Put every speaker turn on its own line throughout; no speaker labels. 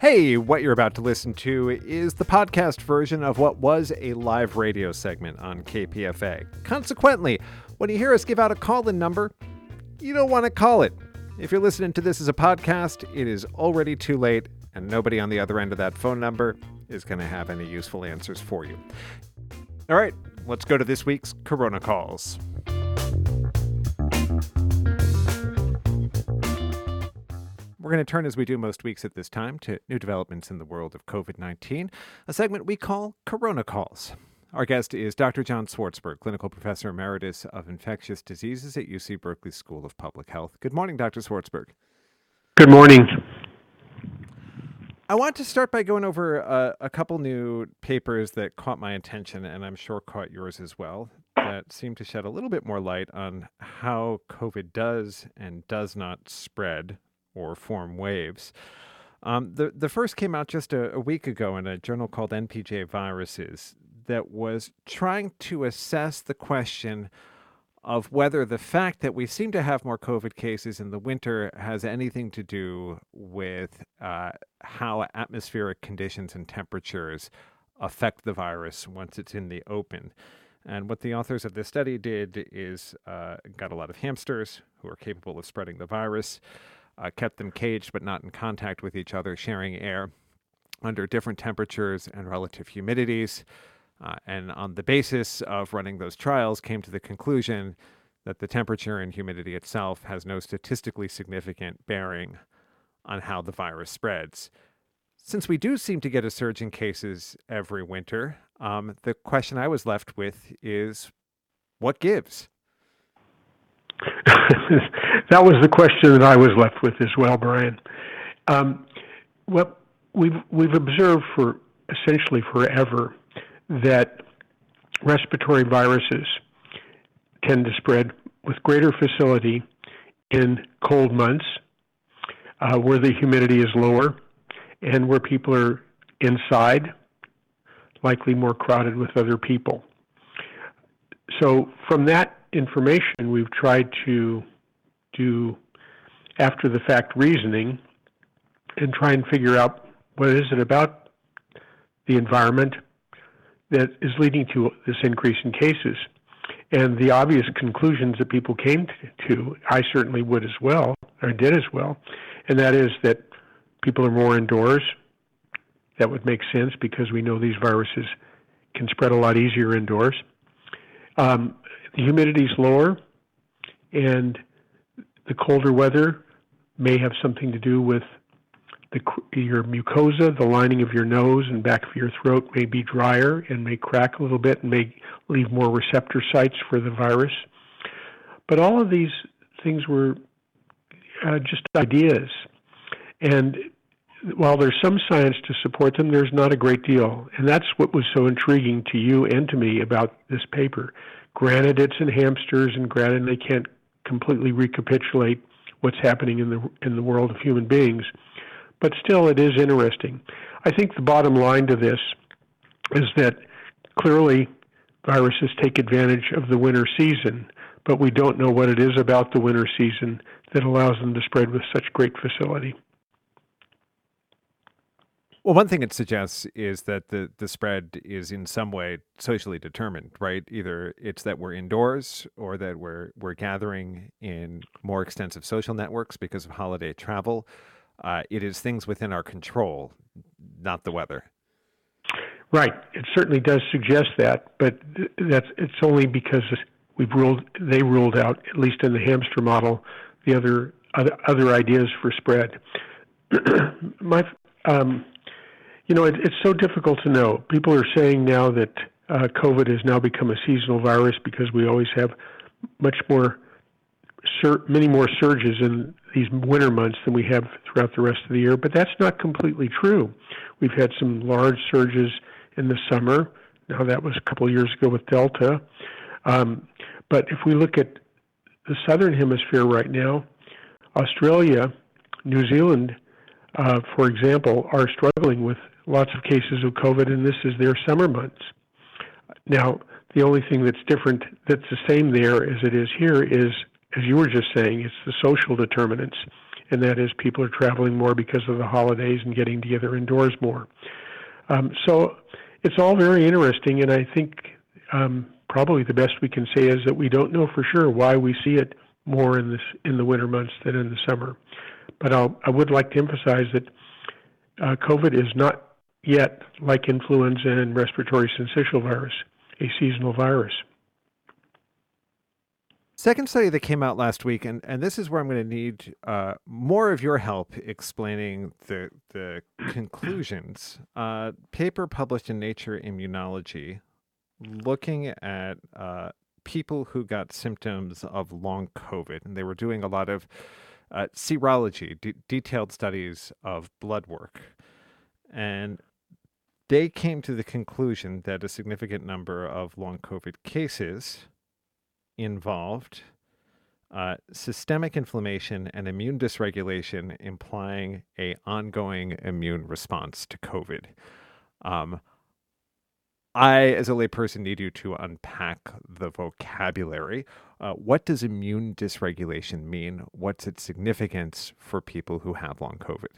Hey, what you're about to listen to is the podcast version of what was a live radio segment on KPFA. Consequently, when you hear us give out a call in number, you don't want to call it. If you're listening to this as a podcast, it is already too late, and nobody on the other end of that phone number is going to have any useful answers for you. All right, let's go to this week's Corona Calls. We're going to turn, as we do most weeks at this time, to new developments in the world of COVID 19, a segment we call Corona Calls. Our guest is Dr. John Swartzberg, Clinical Professor Emeritus of Infectious Diseases at UC Berkeley School of Public Health. Good morning, Dr. Swartzberg.
Good morning.
I want to start by going over a, a, couple new papers that caught my attention, and I'm sure caught yours as well, that seem to shed a little bit more light on how COVID does and does not spread or form waves. Um, the, the first came out just a, a week ago in a journal called NPJ Viruses that was trying to assess the question of whether the fact that we seem to have more COVID cases in the winter has anything to do with uh, how atmospheric conditions and temperatures affect the virus once it's in the open. And what the authors of this study did is uh, got a lot of hamsters who are capable of spreading the virus uh, kept them caged but not in contact with each other, sharing air under different temperatures and relative humidities. Uh, and on the basis of running those trials, came to the conclusion that the temperature and humidity itself has no statistically significant bearing on how the virus spreads. Since we do seem to get a surge in cases every winter, um, the question I was left with is what gives?
that was the question that I was left with as well, Brian. Um, what we've we've observed for essentially forever that respiratory viruses tend to spread with greater facility in cold months, uh, where the humidity is lower, and where people are inside, likely more crowded with other people. So, from that information, we've tried to do after the fact reasoning and try and figure out what is it about the environment that is leading to this increase in cases. And the obvious conclusions that people came to, I certainly would as well, or did as well, and that is that people are more indoors. That would make sense because we know these viruses can spread a lot easier indoors. Um, the humidity is lower, and the colder weather may have something to do with the, your mucosa, the lining of your nose and back of your throat may be drier and may crack a little bit and may leave more receptor sites for the virus. But all of these things were uh, just ideas. And while there's some science to support them, there's not a great deal. And that's what was so intriguing to you and to me about this paper. Granted, it's in hamsters, and granted, they can't completely recapitulate what's happening in the in the world of human beings, but still, it is interesting. I think the bottom line to this is that clearly viruses take advantage of the winter season, but we don't know what it is about the winter season that allows them to spread with such great facility.
Well, one thing it suggests is that the, the spread is in some way socially determined, right? Either it's that we're indoors or that we're we're gathering in more extensive social networks because of holiday travel. Uh, it is things within our control, not the weather.
Right. It certainly does suggest that, but that's it's only because we've ruled they ruled out at least in the hamster model the other other, other ideas for spread. My um, you know, it, it's so difficult to know. People are saying now that uh, COVID has now become a seasonal virus because we always have much more, sur- many more surges in these winter months than we have throughout the rest of the year. But that's not completely true. We've had some large surges in the summer. Now that was a couple of years ago with Delta. Um, but if we look at the southern hemisphere right now, Australia, New Zealand, uh, for example, are struggling with lots of cases of COVID, and this is their summer months. Now, the only thing that's different, that's the same there as it is here, is, as you were just saying, it's the social determinants. and that is people are traveling more because of the holidays and getting together indoors more. Um, so it's all very interesting, and I think um, probably the best we can say is that we don't know for sure why we see it more in this in the winter months than in the summer. But I'll, I would like to emphasize that uh, COVID is not yet like influenza and respiratory syncytial virus, a seasonal virus.
Second study that came out last week, and, and this is where I'm going to need uh, more of your help explaining the the conclusions. Uh, paper published in Nature Immunology, looking at uh, people who got symptoms of long COVID, and they were doing a lot of uh, serology, detailed studies of blood work, and they came to the conclusion that a significant number of long COVID cases involved uh, systemic inflammation and immune dysregulation, implying a ongoing immune response to COVID. Um, I, as a layperson, need you to unpack the vocabulary. Uh, what does immune dysregulation mean? What's its significance for people who have long COVID?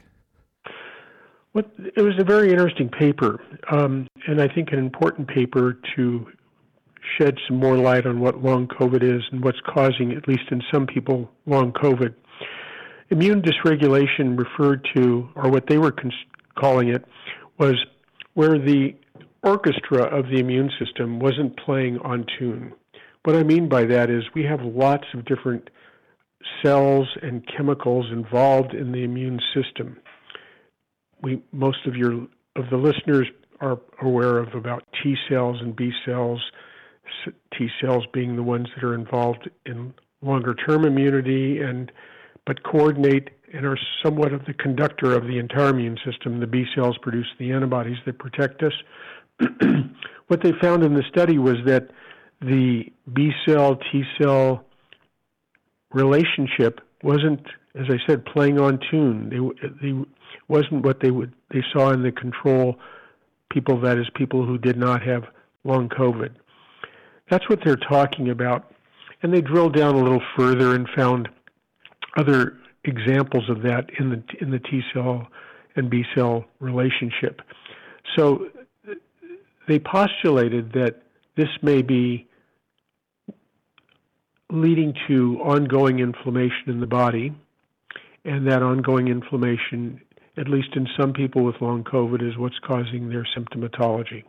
What, it was a very interesting paper, um, and I think an important paper to shed some more light on what long COVID is and what's causing, at least in some people, long COVID. Immune dysregulation referred to, or what they were cons- calling it, was where the orchestra of the immune system wasn't playing on tune. What I mean by that is we have lots of different cells and chemicals involved in the immune system. We most of your of the listeners are aware of about T cells and B cells, T cells being the ones that are involved in longer term immunity and but coordinate and are somewhat of the conductor of the entire immune system. The B cells produce the antibodies that protect us. what they found in the study was that the B cell T cell relationship wasn't, as I said, playing on tune. They, they wasn't what they would they saw in the control people. That is, people who did not have long COVID. That's what they're talking about. And they drilled down a little further and found other examples of that in the in the T cell and B cell relationship. So they postulated that this may be leading to ongoing inflammation in the body, and that ongoing inflammation, at least in some people with long COVID, is what's causing their symptomatology.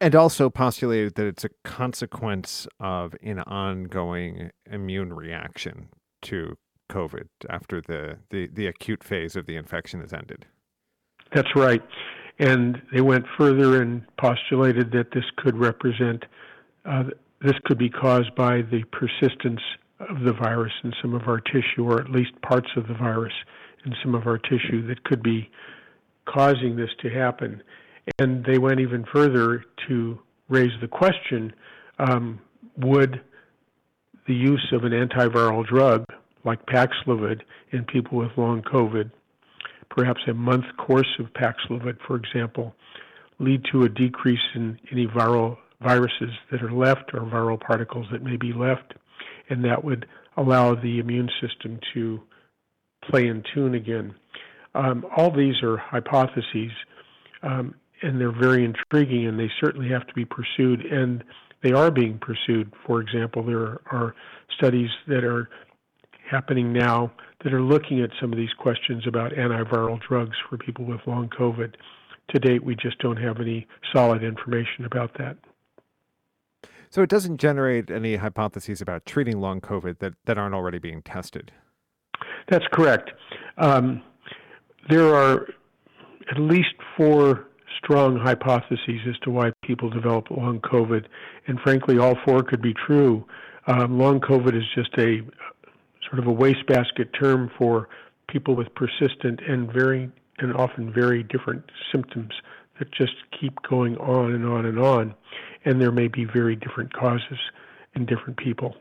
And also postulated that it's a consequence of an ongoing immune reaction to COVID after the, the, the acute phase of the infection has ended.
That's right. And they went further and postulated that this could represent, uh, this could be caused by the persistence of the virus in some of our tissue, or at least parts of the virus in some of our tissue that could be causing this to happen. And they went even further to raise the question um, would the use of an antiviral drug like Paxlovid in people with long COVID, perhaps a month course of Paxlovid, for example, lead to a decrease in any viral viruses that are left or viral particles that may be left, and that would allow the immune system to play in tune again. Um, all these are hypotheses. Um, and they're very intriguing, and they certainly have to be pursued, and they are being pursued. For example, there are studies that are happening now that are looking at some of these questions about antiviral drugs for people with long COVID. To date, we just don't have any solid information about that.
So it doesn't generate any hypotheses about treating long COVID that, that aren't already being tested.
That's correct. Um, there are at least four strong hypotheses as to why people develop long COVID, and frankly, all four could be true. Um, long COVID is just a sort of a wastebasket term for people with persistent and very and often very different symptoms that just keep going on and on and on, and there may be very different causes in different people.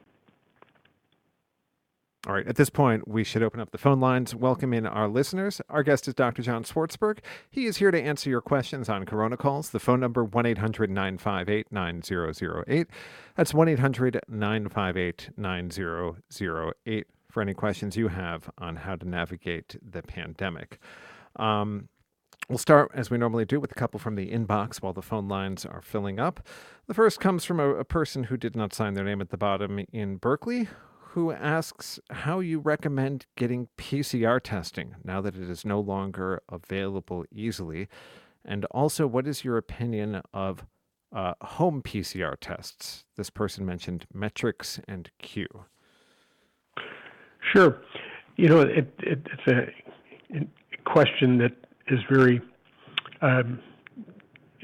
All right, at this point, we should open up the phone lines, welcome in our listeners. Our guest is Dr. John Swartzberg. He is here to answer your questions on Corona calls. The phone number 1-800-958-9008. That's 1-800-958-9008 for any questions you have on how to navigate the pandemic. Um, We'll start, as we normally do, with a couple from the inbox while the phone lines are filling up. The first comes from a, a person who did not sign their name at the bottom in Berkeley, who asks how you recommend getting PCR testing now that it is no longer available easily. And also, what is your opinion of uh, home PCR tests? This person mentioned Metrix and Cue.
Sure. You know, it, it, it's a, a, question that is very um,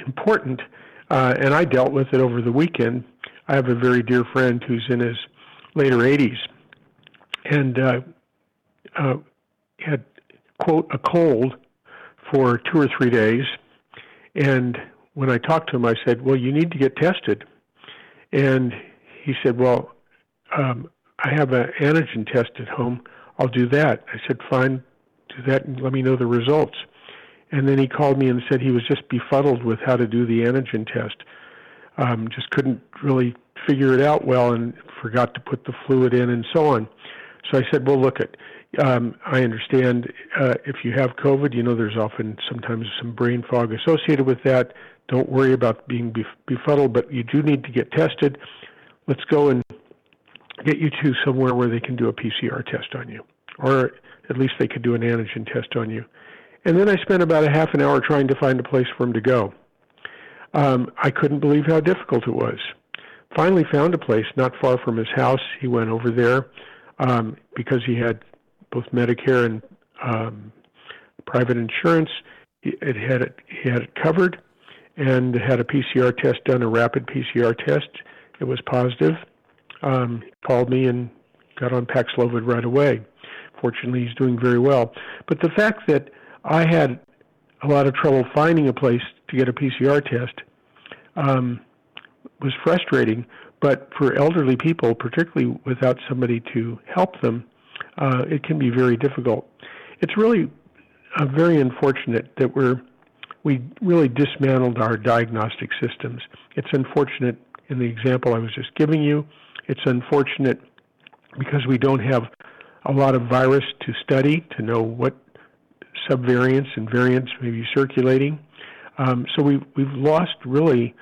important, uh, and I dealt with it over the weekend. I have a very dear friend who's in his later 80s, and uh, uh, had quote a cold for two or three days. And when I talked to him, I said, "Well, you need to get tested." And he said, "Well, um, I have an antigen test at home. I'll do that." I said, "Fine, do that, and let me know the results." And then he called me and said he was just befuddled with how to do the antigen test. Um, just couldn't really figure it out well and forgot to put the fluid in and so on. So I said, well, look at. Um, I understand uh, if you have COVID, you know there's often sometimes some brain fog associated with that. Don't worry about being bef- befuddled, but you do need to get tested. Let's go and get you to somewhere where they can do a PCR test on you, or at least they could do an antigen test on you. And then I spent about a half an hour trying to find a place for him to go. Um, I couldn't believe how difficult it was. Finally, found a place not far from his house. He went over there um, because he had both Medicare and um, private insurance. It had it, he had it covered, and had a PCR test done, a rapid PCR test. It was positive. Um, called me and got on Paxlovid right away. Fortunately, he's doing very well. But the fact that I had a lot of trouble finding a place to get a PCR test um, was frustrating. But for elderly people, particularly without somebody to help them, uh, it can be very difficult. It's really uh, very unfortunate that we're we really dismantled our diagnostic systems. It's unfortunate in the example I was just giving you. It's unfortunate because we don't have a lot of virus to study to know what subvariants and variants may be circulating. Um, so we've, we've lost really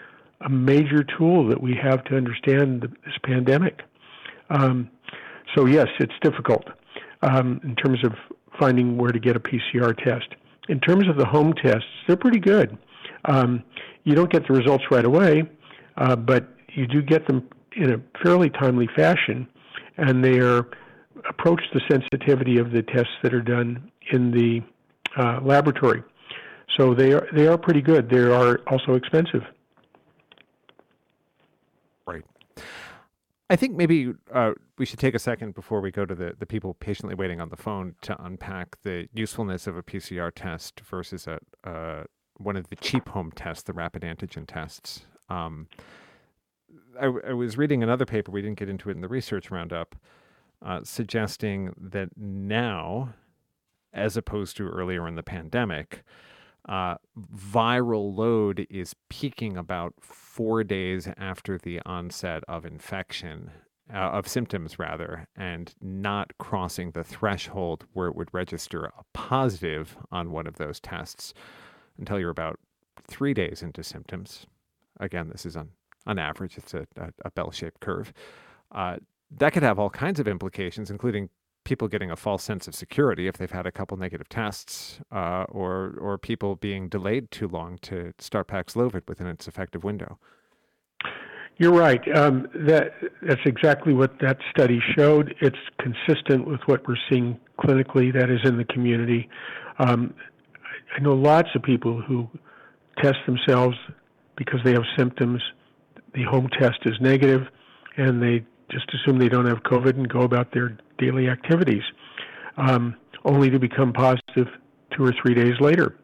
a major tool that we have to understand the, this pandemic. Um, so, yes, it's difficult um, in terms of finding where to get a PCR test. In terms of the home tests, they're pretty good. Um, you don't get the results right away, uh, but you do get them in a fairly timely fashion, and they are approach the sensitivity of the tests that are done in the uh, laboratory. So they are they are pretty good. They are also expensive.
Right. I think maybe uh, we should take a second before we go to the, the people patiently waiting on the phone to unpack the usefulness of a PCR test versus a uh, one of the cheap home tests, the rapid antigen tests. Um, I, I, was reading another paper, we didn't get into it in the research roundup, uh, suggesting that now as opposed to earlier in the pandemic, uh, viral load is peaking about four days after the onset of infection, uh, of symptoms rather, and not crossing the threshold where it would register a positive on one of those tests until you're about three days into symptoms. Again, this is on, on average, it's a, a, a bell shaped curve. Uh, that could have all kinds of implications, including people getting a false sense of security if they've had a couple negative tests, uh, or or people being delayed too long to start Paxlovid within its effective window.
You're right. Um, that that's exactly what that study showed. It's consistent with what we're seeing clinically. That is in the community. Um, I know lots of people who test themselves because they have symptoms. The home test is negative, and they just assume they don't have COVID and go about their daily activities, um, only to become positive two or three days later.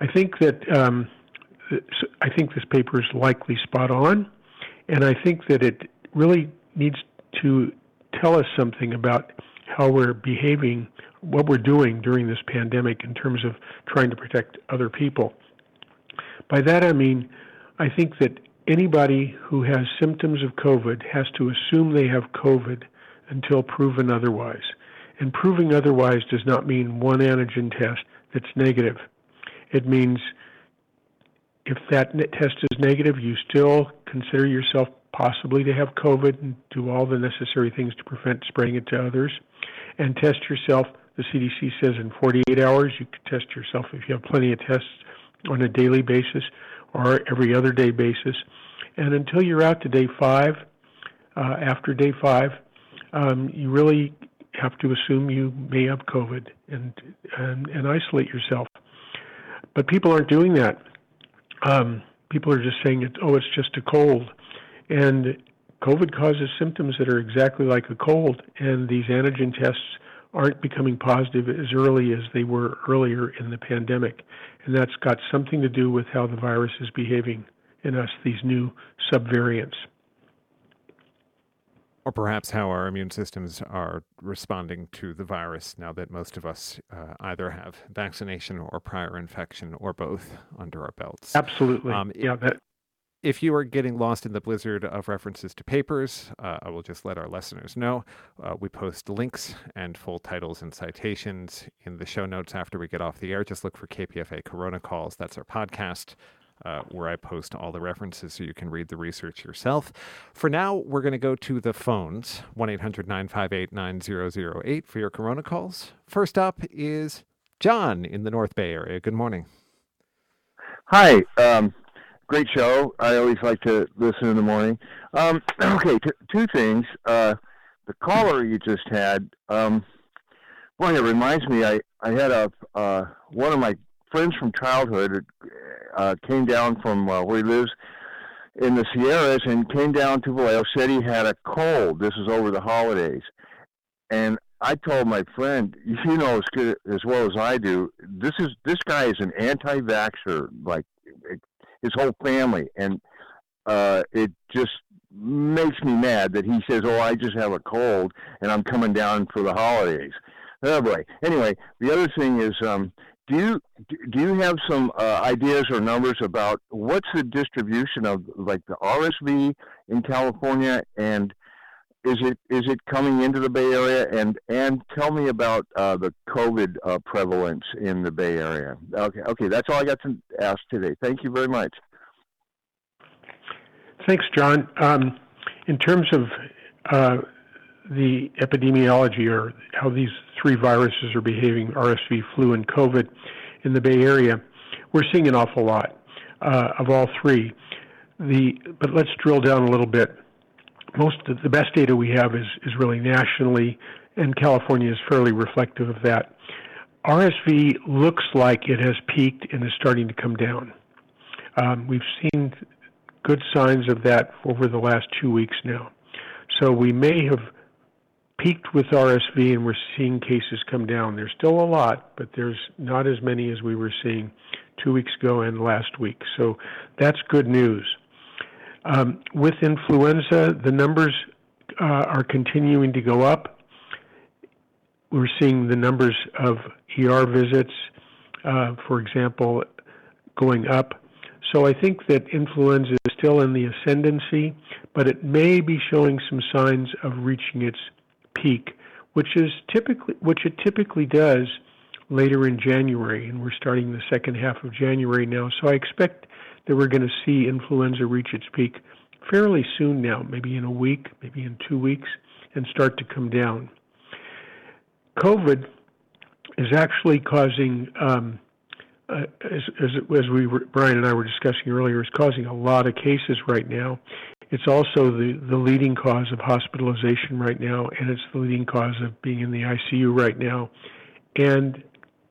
I think that um, I think this paper is likely spot on, and I think that it really needs to tell us something about how we're behaving, what we're doing during this pandemic in terms of trying to protect other people. By that I mean, I think that anybody who has symptoms of COVID has to assume they have COVID until proven otherwise. And proving otherwise does not mean one antigen test that's negative. It means if that test is negative, you still consider yourself possibly to have COVID and do all the necessary things to prevent spreading it to others. And test yourself, the CDC says in 48 hours. You can test yourself if you have plenty of tests on a daily basis or every other day basis. And until you're out to day five, uh, after day five, um, you really have to assume you may have COVID and, and, and isolate yourself. But people aren't doing that. Um, people are just saying, it, oh, it's just a cold. And COVID causes symptoms that are exactly like a cold, and these antigen tests aren't becoming positive as early as they were earlier in the pandemic. And that's got something to do with how the virus is behaving in us, these new subvariants.
Or perhaps how our immune systems are responding to the virus now that most of us uh, either have vaccination or prior infection or both under our belts.
Absolutely. Um, yeah, that
if you are getting lost in the blizzard of references to papers, uh, I will just let our listeners know. Uh, we post links and full titles and citations in the show notes after we get off the air. Just look for KPFA Corona Calls. That's our podcast. Uh, where I post all the references so you can read the research yourself. For now, we're going to go to the phones 1 800 958 9008 for your Corona calls. First up is John in the North Bay area. Good morning.
Hi. Um, great show. I always like to listen in the morning. Um, okay, t- two things. Uh, the caller you just had, um, boy, it reminds me. I I had a uh, one of my friends from childhood uh, came down from uh, where he lives in the Sierras and came down to Vallejo. Said he had a cold. This was over the holidays, and I told my friend, you know as good as well as I do, this is this guy is an anti-vaxxer, like his whole family, and uh, it just makes me mad that he says, "Oh, I just have a cold and I'm coming down for the holidays." Oh boy. Anyway, the other thing is, um, do you do you have some uh, ideas or numbers about what's the distribution of like the RSV in California and is it is it coming into the Bay Area and and tell me about uh, the COVID uh, prevalence in the Bay Area. Okay, okay, that's all I got to ask today. Thank you very much.
Thanks, John. Um, in terms of uh, the epidemiology or how these three viruses are behaving, RSV, flu, and COVID, in the Bay Area, we're seeing an awful lot uh, of all three. The but let's drill down a little bit most of the best data we have is, is really nationally, and California is fairly reflective of that. RSV looks like it has peaked and is starting to come down. Um, we've seen good signs of that over the last two weeks now. So we may have peaked with RSV and we're seeing cases come down. There's still a lot, but there's not as many as we were seeing two weeks ago and last week. So that's good news. Um, with influenza, the numbers uh, are continuing to go up. We're seeing the numbers of ER visits, uh, for example, going up. So I think that influenza is still in the ascendancy, but it may be showing some signs of reaching its peak, which is typically which it typically does later in January, and we're starting the second half of January now. So I expect that we're going to see influenza reach its peak fairly soon now, maybe in a week, maybe in two weeks, and start to come down. COVID is actually causing, um, uh, as, as, as, we were, Brian and I were discussing earlier, is causing a lot of cases right now. It's also the, the leading cause of hospitalization right now, and it's the leading cause of being in the ICU right now. And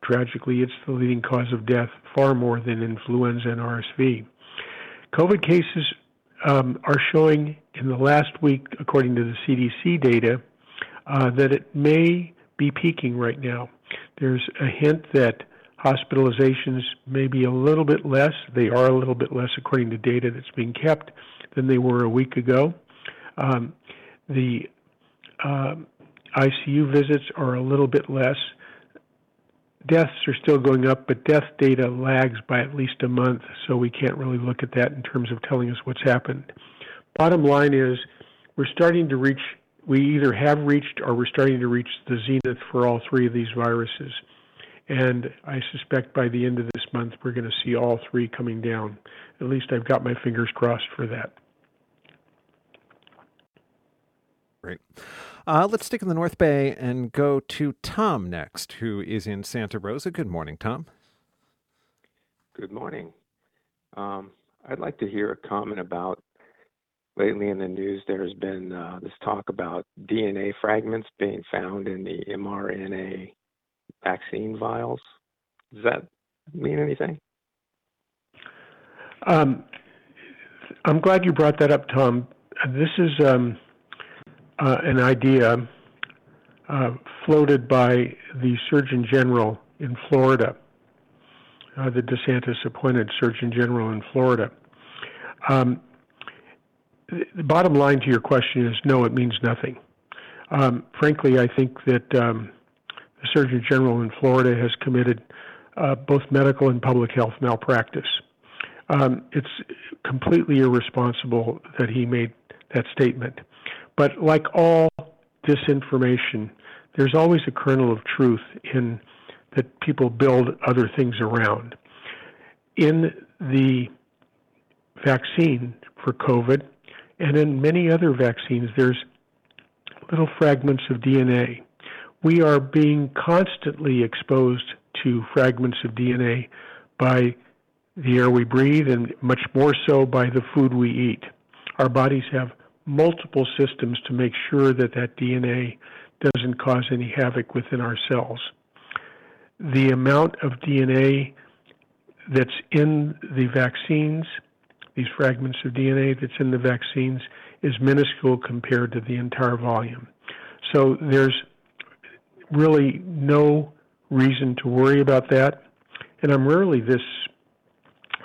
tragically, it's the leading cause of death far more than influenza and RSV. COVID cases um, are showing in the last week, according to the CDC data, uh, that it may be peaking right now. There's a hint that hospitalizations may be a little bit less. They are a little bit less according to data that's being kept than they were a week ago. Um, the uh, ICU visits are a little bit less. Deaths are still going up, but death data lags by at least a month, so we can't really look at that in terms of telling us what's happened. Bottom line is, we're starting to reach, we either have reached or we're starting to reach the zenith for all three of these viruses. And I suspect by the end of this month, we're going to see all three coming down. At least I've got my fingers crossed for that.
Great. Uh, let's stick in the North Bay and go to Tom next, who is in Santa Rosa. Good morning, Tom.
Good morning. Um, I'd like to hear a comment about lately in the news. There's been uh, this talk about DNA fragments being found in the mRNA vaccine vials. Does that mean anything?
Um, I'm glad you brought that up, Tom. This is um, uh, an idea uh, floated by the Surgeon General in Florida, uh, the DeSantis appointed Surgeon General in Florida. Um, the bottom line to your question is no, it means nothing. Um, frankly, I think that um, the Surgeon General in Florida has committed uh, both medical and public health malpractice. Um, it's completely irresponsible that he made that statement. But like all disinformation, there's always a kernel of truth in that people build other things around. In the vaccine for COVID and in many other vaccines, there's little fragments of DNA. We are being constantly exposed to fragments of DNA by the air we breathe and much more so by the food we eat. Our bodies have multiple systems to make sure that that DNA doesn't cause any havoc within our cells. The amount of DNA that's in the vaccines, these fragments of DNA that's in the vaccines, is minuscule compared to the entire volume. So there's really no reason to worry about that. And I'm rarely this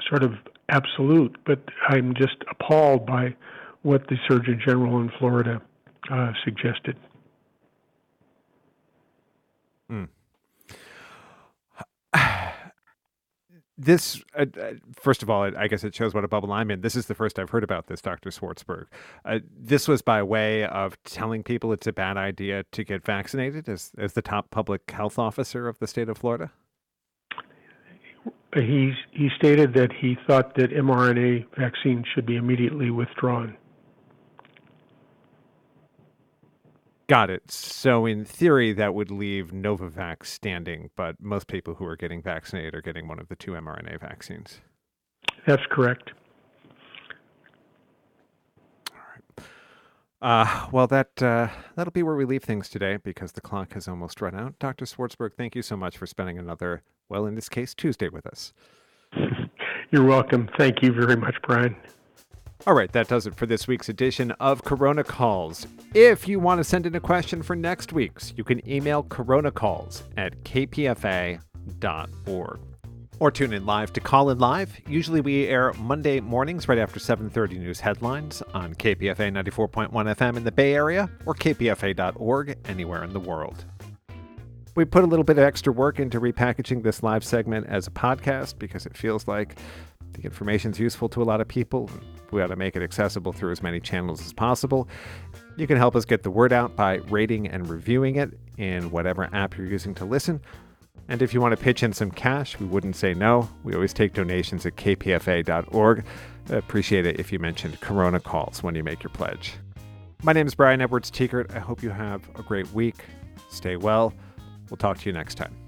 sort of absolute, but I'm just appalled by what the Surgeon General in Florida uh, suggested.
Mm. This, uh, uh, first of all, I guess it shows what a bubble I'm in. This is the first I've heard about this, Dr. Swartzberg. Uh, this was by way of telling people it's a bad idea to get vaccinated as, as the top public health officer of the state of Florida?
He, he stated that he thought that mRNA vaccine should be immediately withdrawn.
Got it. So, in theory, that would leave Novavax standing, but most people who are getting vaccinated are getting one of the two mRNA vaccines.
That's correct.
All right. Uh, well, that uh, that'll be where we leave things today because the clock has almost run out. Dr. Swartzberg, thank you so much for spending another, well, in this case, Tuesday with us.
You're welcome. Thank you very much, Brian.
All right, that does it for this week's edition of Corona Calls. If you want to send in a question for next week's, you can email coronacalls at kpfa.org. Or tune in live to Call in Live. Usually we air Monday mornings right after 7:30 news headlines on KPFA 94.1 FM in the Bay Area or kpfa.org anywhere in the world. We put a little bit of extra work into repackaging this live segment as a podcast because it feels like the information is useful to a lot of people. We ought to make it accessible through as many channels as possible. You can help us get the word out by rating and reviewing it in whatever app you're using to listen. And if you want to pitch in some cash, we wouldn't say no. We always take donations at kpfa.org. Appreciate it if you mentioned Corona calls when you make your pledge. My name is Brian Edwards Tiekert. I hope you have a great week. Stay well. We'll talk to you next time.